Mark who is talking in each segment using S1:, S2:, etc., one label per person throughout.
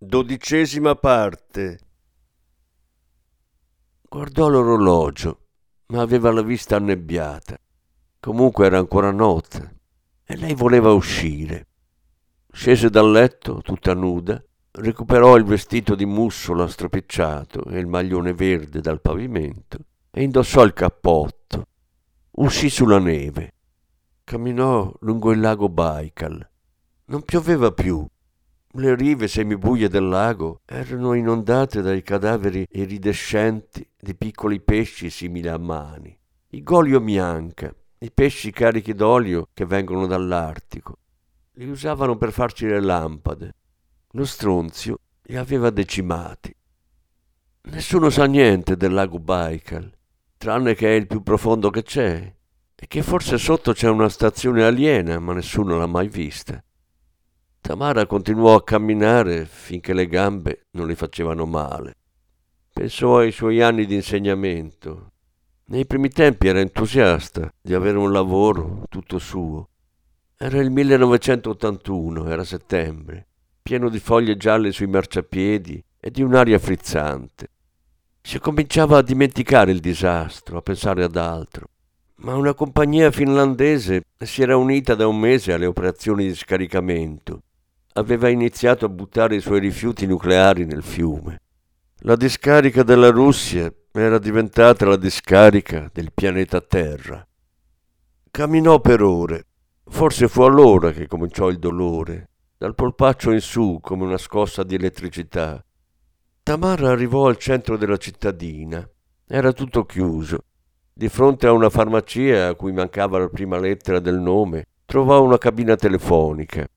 S1: Dodicesima parte. Guardò l'orologio, ma aveva la vista annebbiata. Comunque era ancora notte e lei voleva uscire. Scese dal letto, tutta nuda, recuperò il vestito di mussola stropicciato e il maglione verde dal pavimento e indossò il cappotto. Uscì sulla neve. Camminò lungo il lago Baikal non pioveva più. Le rive semibuie del lago erano inondate dai cadaveri iridescenti di piccoli pesci simili a mani. I golio bianca, i pesci carichi d'olio che vengono dall'Artico. Li usavano per farci le lampade. Lo stronzio li aveva decimati. Nessuno sa niente del lago Baikal, tranne che è il più profondo che c'è e che forse sotto c'è una stazione aliena, ma nessuno l'ha mai vista. Tamara continuò a camminare finché le gambe non le facevano male. Pensò ai suoi anni di insegnamento. Nei primi tempi era entusiasta di avere un lavoro tutto suo. Era il 1981, era settembre, pieno di foglie gialle sui marciapiedi e di un'aria frizzante. Si cominciava a dimenticare il disastro, a pensare ad altro. Ma una compagnia finlandese si era unita da un mese alle operazioni di scaricamento aveva iniziato a buttare i suoi rifiuti nucleari nel fiume. La discarica della Russia era diventata la discarica del pianeta Terra. Camminò per ore. Forse fu allora che cominciò il dolore, dal polpaccio in su come una scossa di elettricità. Tamara arrivò al centro della cittadina. Era tutto chiuso. Di fronte a una farmacia a cui mancava la prima lettera del nome, trovò una cabina telefonica.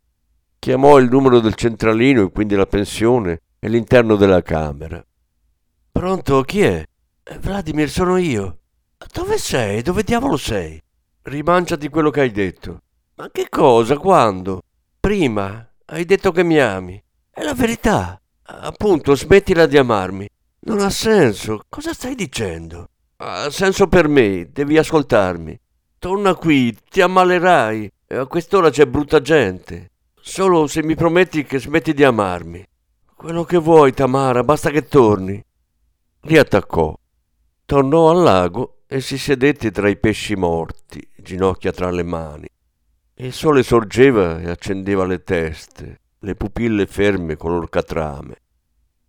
S1: Chiamò il numero del centralino e quindi la pensione e l'interno della camera. Pronto, chi è? Eh, Vladimir, sono io. Dove sei? Dove diavolo sei? Rimanciati quello che hai detto. Ma che cosa? Quando? Prima. Hai detto che mi ami. È la verità. Appunto, smettila di amarmi. Non ha senso. Cosa stai dicendo? Ha senso per me. Devi ascoltarmi. Torna qui, ti ammalerai. A quest'ora c'è brutta gente. Solo se mi prometti che smetti di amarmi. Quello che vuoi, Tamara, basta che torni. Riattaccò. Tornò al lago e si sedette tra i pesci morti, ginocchia tra le mani. Il sole sorgeva e accendeva le teste, le pupille ferme color catrame.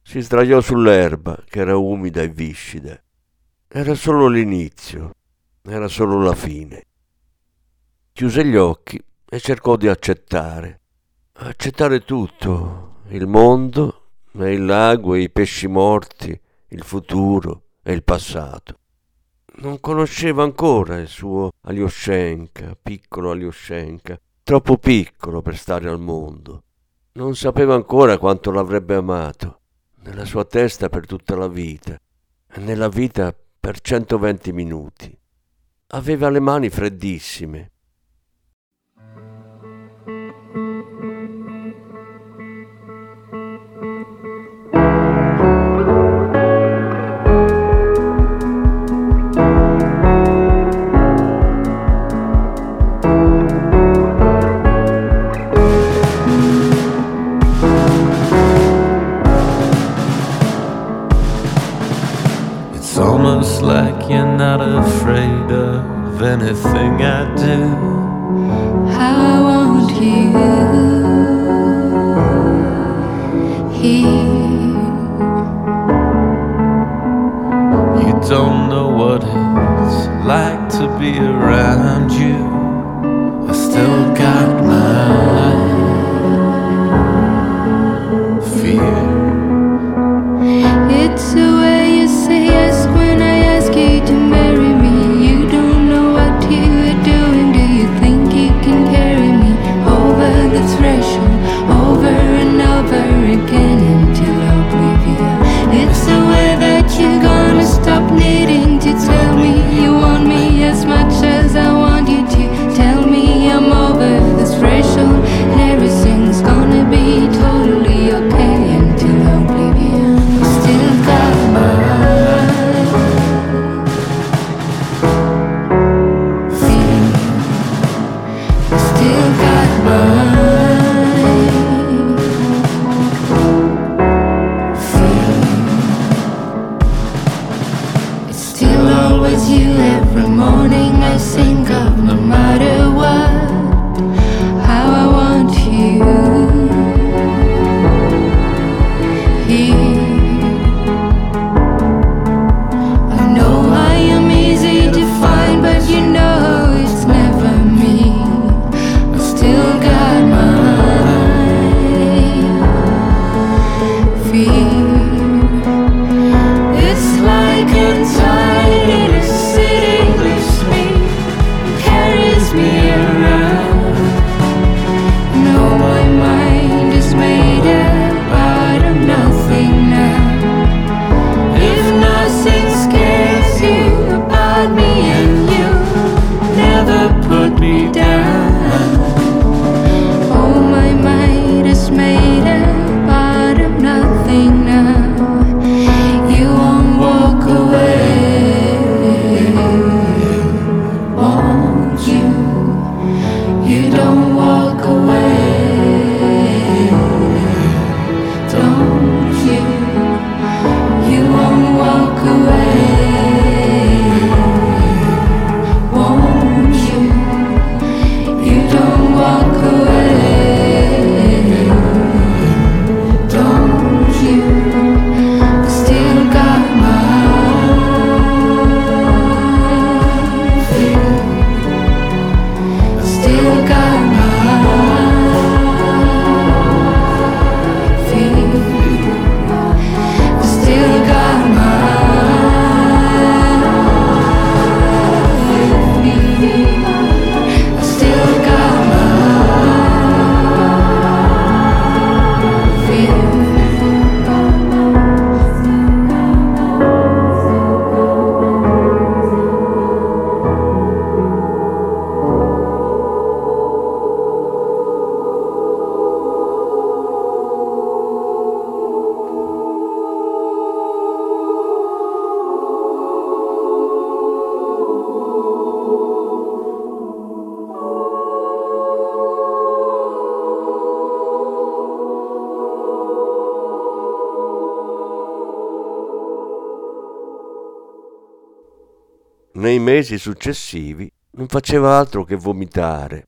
S1: Si sdraiò sull'erba, che era umida e viscida. Era solo l'inizio, era solo la fine. Chiuse gli occhi e cercò di accettare accettare tutto, il mondo il lago e i pesci morti, il futuro e il passato. Non conosceva ancora il suo Alyoshenka, piccolo Alyoshenka, troppo piccolo per stare al mondo. Non sapeva ancora quanto l'avrebbe amato, nella sua testa per tutta la vita, e nella vita per 120 minuti. Aveva le mani freddissime, not afraid of anything I
S2: do. How won't you? still got my
S1: mesi successivi non faceva altro che vomitare.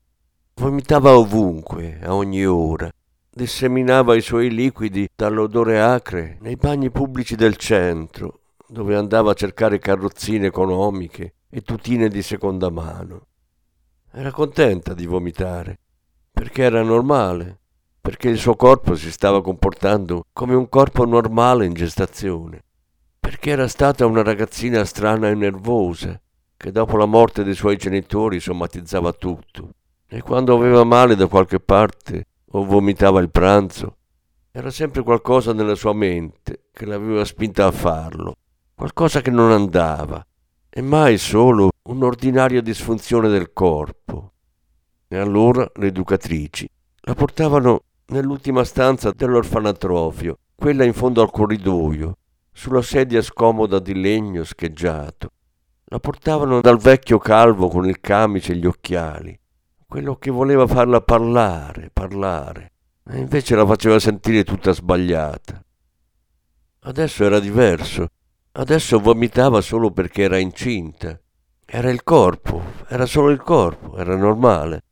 S1: Vomitava ovunque, a ogni ora. Disseminava i suoi liquidi dall'odore acre nei bagni pubblici del centro, dove andava a cercare carrozzine economiche e tutine di seconda mano. Era contenta di vomitare, perché era normale, perché il suo corpo si stava comportando come un corpo normale in gestazione, perché era stata una ragazzina strana e nervosa, che dopo la morte dei suoi genitori somatizzava tutto, e quando aveva male da qualche parte o vomitava il pranzo, era sempre qualcosa nella sua mente che l'aveva spinta a farlo, qualcosa che non andava, e mai solo un'ordinaria disfunzione del corpo. E allora le educatrici la portavano nell'ultima stanza dell'orfanatrofio, quella in fondo al corridoio, sulla sedia scomoda di legno scheggiato. La portavano dal vecchio calvo con il camice e gli occhiali, quello che voleva farla parlare, parlare, e invece la faceva sentire tutta sbagliata. Adesso era diverso, adesso vomitava solo perché era incinta. Era il corpo, era solo il corpo, era normale.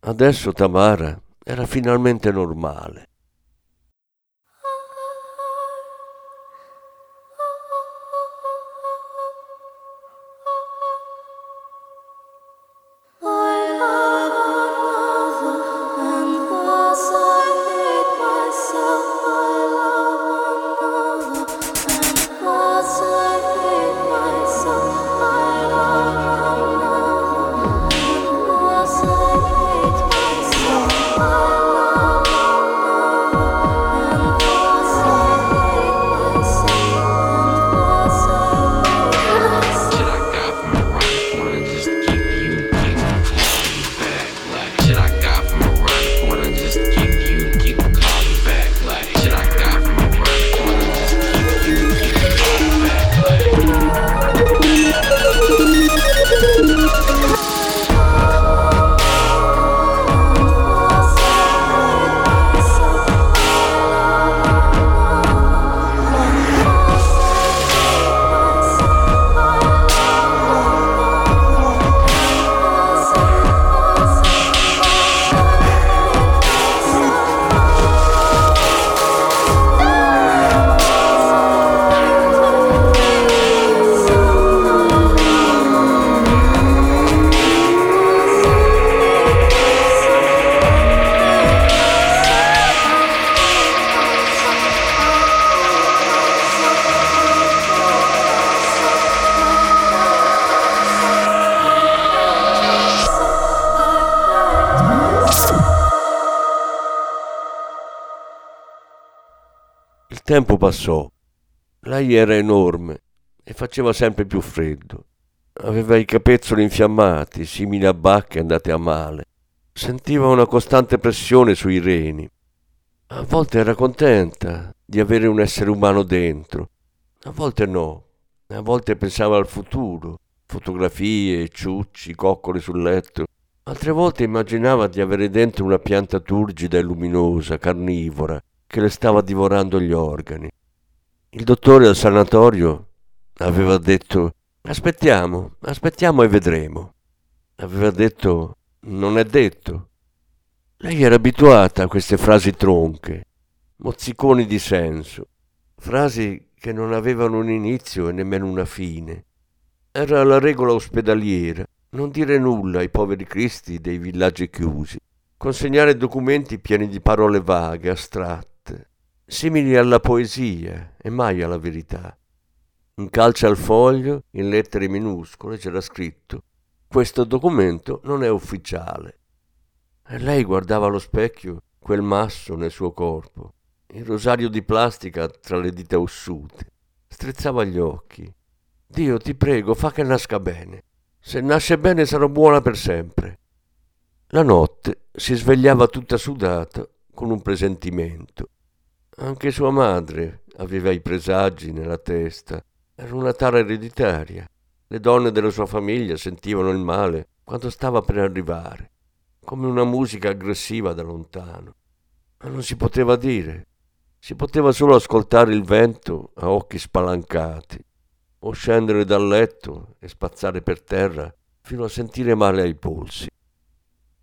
S1: Adesso Tamara era finalmente normale. Tempo passò. Lei era enorme e faceva sempre più freddo. Aveva i capezzoli infiammati, simili a bacche andate a male. Sentiva una costante pressione sui reni. A volte era contenta di avere un essere umano dentro, a volte no. A volte pensava al futuro, fotografie, ciucci, coccole sul letto. Altre volte immaginava di avere dentro una pianta turgida e luminosa, carnivora, che le stava divorando gli organi. Il dottore al sanatorio aveva detto aspettiamo, aspettiamo e vedremo. Aveva detto non è detto. Lei era abituata a queste frasi tronche, mozziconi di senso, frasi che non avevano un inizio e nemmeno una fine. Era la regola ospedaliera, non dire nulla ai poveri cristi dei villaggi chiusi, consegnare documenti pieni di parole vaghe, astratte, simili alla poesia e mai alla verità. In calce al foglio, in lettere minuscole, c'era scritto questo documento non è ufficiale. E lei guardava allo specchio quel masso nel suo corpo, il rosario di plastica tra le dita ossute. Strizzava gli occhi. Dio, ti prego, fa che nasca bene. Se nasce bene sarò buona per sempre. La notte si svegliava tutta sudata con un presentimento. Anche sua madre aveva i presagi nella testa. Era una tara ereditaria. Le donne della sua famiglia sentivano il male quando stava per arrivare, come una musica aggressiva da lontano. Ma non si poteva dire. Si poteva solo ascoltare il vento a occhi spalancati, o scendere dal letto e spazzare per terra fino a sentire male ai polsi.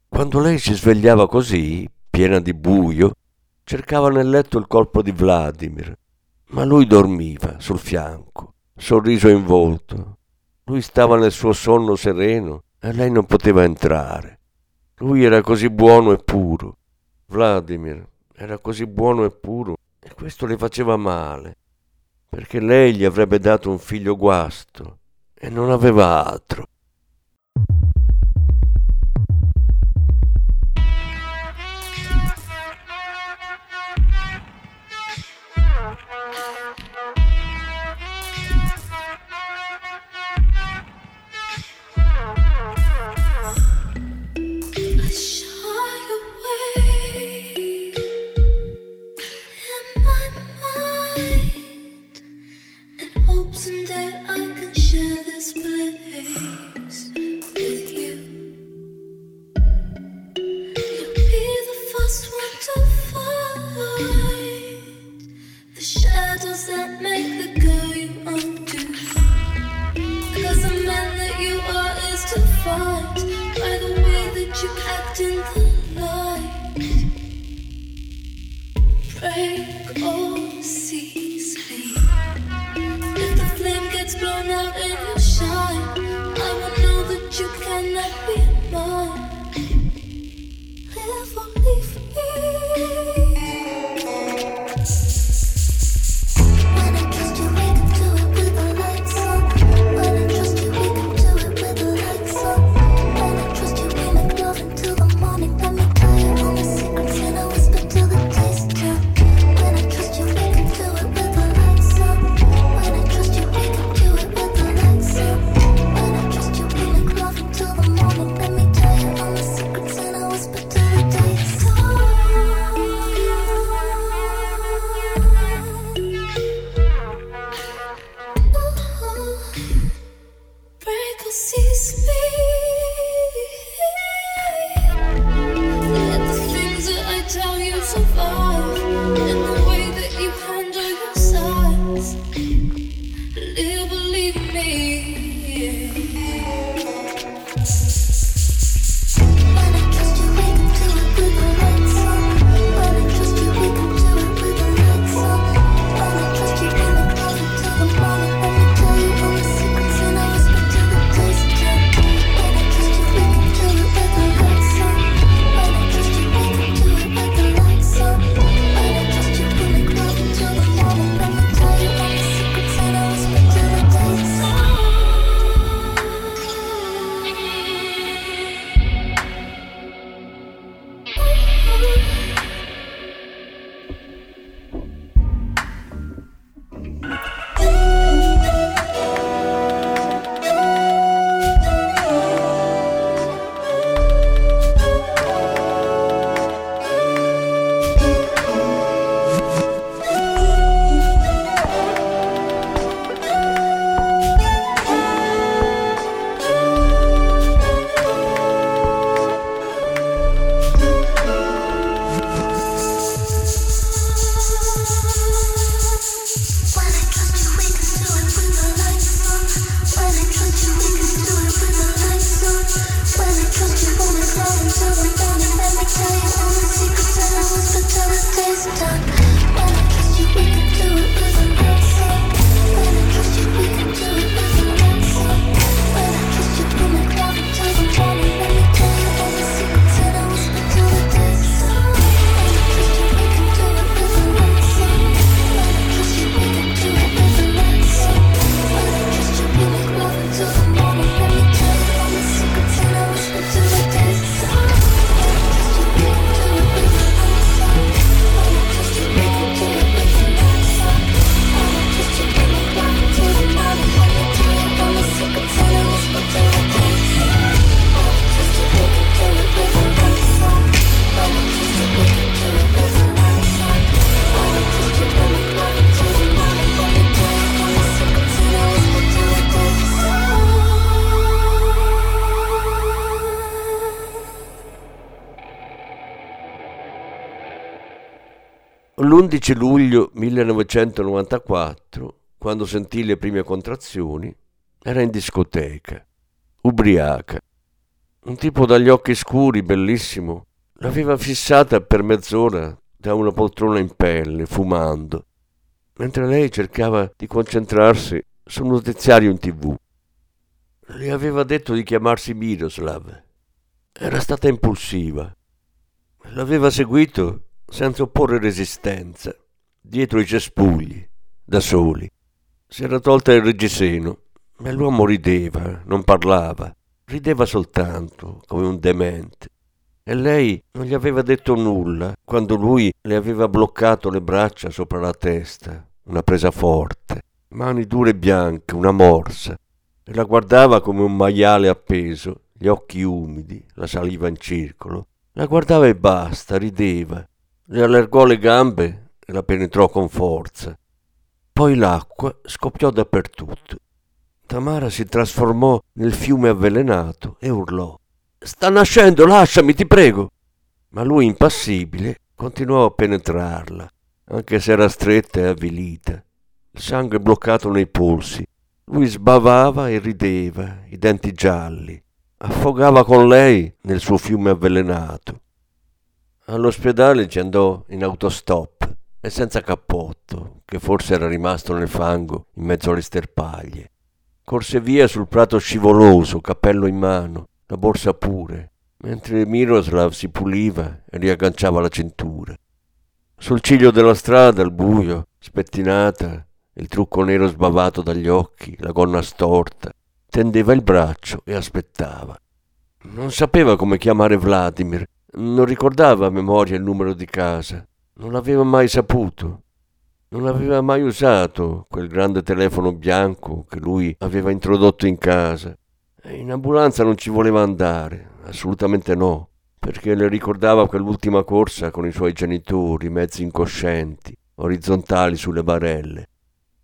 S1: Quando lei si svegliava così, piena di buio, cercava nel letto il colpo di Vladimir, ma lui dormiva sul fianco, sorriso in volto, lui stava nel suo sonno sereno e lei non poteva entrare. Lui era così buono e puro. Vladimir era così buono e puro e questo le faceva male, perché lei gli avrebbe dato un figlio guasto e non aveva altro. L'11 luglio 1994, quando sentì le prime contrazioni, era in discoteca, ubriaca. Un tipo dagli occhi scuri, bellissimo, l'aveva fissata per mezz'ora da una poltrona in pelle, fumando, mentre lei cercava di concentrarsi sul notiziario in tv. Le aveva detto di chiamarsi Miroslav. Era stata impulsiva. L'aveva seguito senza opporre resistenza, dietro i cespugli, da soli. Si era tolta il reggiseno, ma l'uomo rideva, non parlava, rideva soltanto, come un demente. E lei non gli aveva detto nulla quando lui le aveva bloccato le braccia sopra la testa, una presa forte, mani dure e bianche, una morsa, e la guardava come un maiale appeso, gli occhi umidi, la saliva in circolo. La guardava e basta, rideva, le allargò le gambe e la penetrò con forza. Poi l'acqua scoppiò dappertutto. Tamara si trasformò nel fiume avvelenato e urlò. Sta nascendo, lasciami, ti prego. Ma lui, impassibile, continuò a penetrarla, anche se era stretta e avvilita, il sangue bloccato nei polsi. Lui sbavava e rideva, i denti gialli, affogava con lei nel suo fiume avvelenato. All'ospedale ci andò in autostop e senza cappotto, che forse era rimasto nel fango in mezzo alle sterpaglie. Corse via sul prato scivoloso, cappello in mano, la borsa pure, mentre Miroslav si puliva e riagganciava la cintura. Sul ciglio della strada, al buio, spettinata, il trucco nero sbavato dagli occhi, la gonna storta, tendeva il braccio e aspettava. Non sapeva come chiamare Vladimir, non ricordava a memoria il numero di casa, non l'aveva mai saputo. Non aveva mai usato quel grande telefono bianco che lui aveva introdotto in casa. E in ambulanza non ci voleva andare, assolutamente no, perché le ricordava quell'ultima corsa con i suoi genitori, mezzi incoscienti, orizzontali sulle barelle.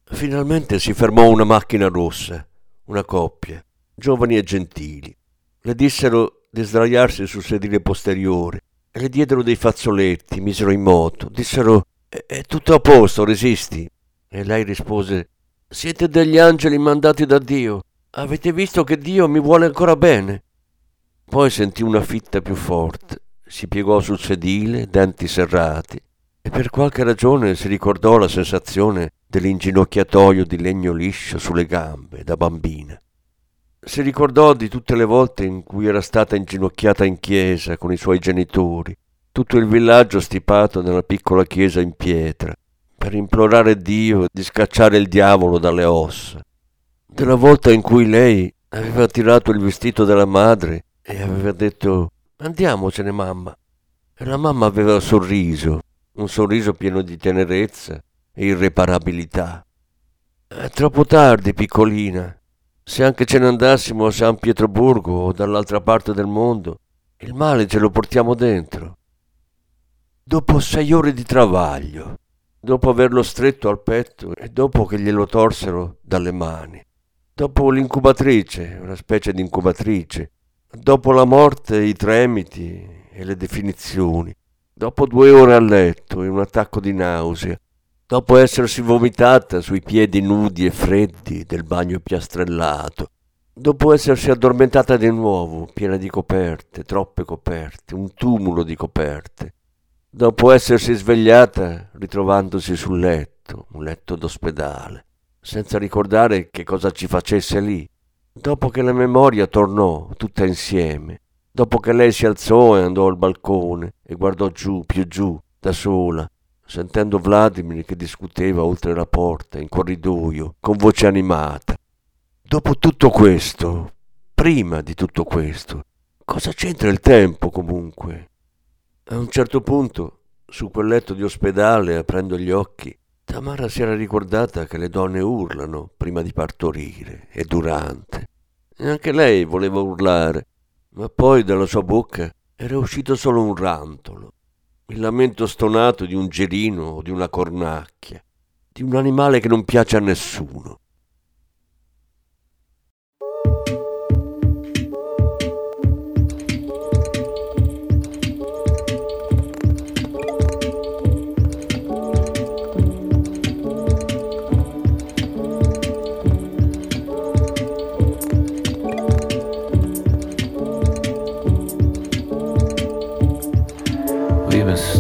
S1: Finalmente si fermò una macchina rossa, una coppia, giovani e gentili. Le dissero di sdraiarsi sul sedile posteriore le diedero dei fazzoletti, misero in moto, dissero è tutto a posto, resisti. E lei rispose siete degli angeli mandati da Dio. Avete visto che Dio mi vuole ancora bene. Poi sentì una fitta più forte, si piegò sul sedile, denti serrati, e per qualche ragione si ricordò la sensazione dell'inginocchiatoio di legno liscio sulle gambe da bambina. Si ricordò di tutte le volte in cui era stata inginocchiata in chiesa con i suoi genitori, tutto il villaggio stipato nella piccola chiesa in pietra, per implorare Dio di scacciare il diavolo dalle ossa. Della volta in cui lei aveva tirato il vestito della madre e aveva detto andiamocene mamma. E la mamma aveva sorriso, un sorriso pieno di tenerezza e irreparabilità. È troppo tardi, piccolina. Se anche ce ne andassimo a San Pietroburgo o dall'altra parte del mondo, il male ce lo portiamo dentro. Dopo sei ore di travaglio, dopo averlo stretto al petto e dopo che glielo torsero dalle mani, dopo l'incubatrice, una specie di incubatrice, dopo la morte, i tremiti e le definizioni, dopo due ore a letto e un attacco di nausea, dopo essersi vomitata sui piedi nudi e freddi del bagno piastrellato, dopo essersi addormentata di nuovo, piena di coperte, troppe coperte, un tumulo di coperte, dopo essersi svegliata ritrovandosi sul letto, un letto d'ospedale, senza ricordare che cosa ci facesse lì, dopo che la memoria tornò tutta insieme, dopo che lei si alzò e andò al balcone e guardò giù, più giù, da sola, sentendo Vladimir che discuteva oltre la porta, in corridoio, con voce animata. Dopo tutto questo, prima di tutto questo, cosa c'entra il tempo comunque? A un certo punto, su quel letto di ospedale, aprendo gli occhi, Tamara si era ricordata che le donne urlano prima di partorire e durante. E anche lei voleva urlare, ma poi dalla sua bocca era uscito solo un rantolo, il lamento stonato di un gerino o di una cornacchia, di un animale che non piace a nessuno.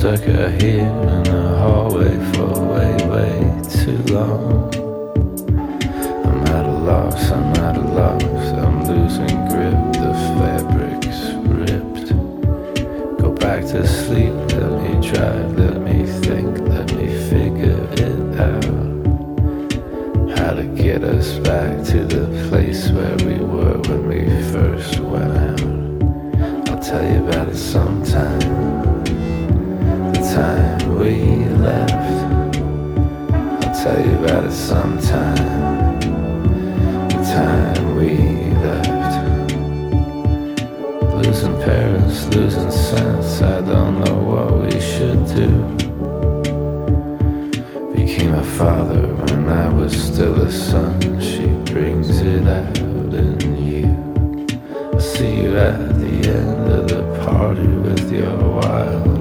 S3: stuck out here in the hallway for way, way too long. child.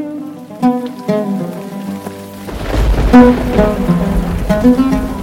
S4: Thank you.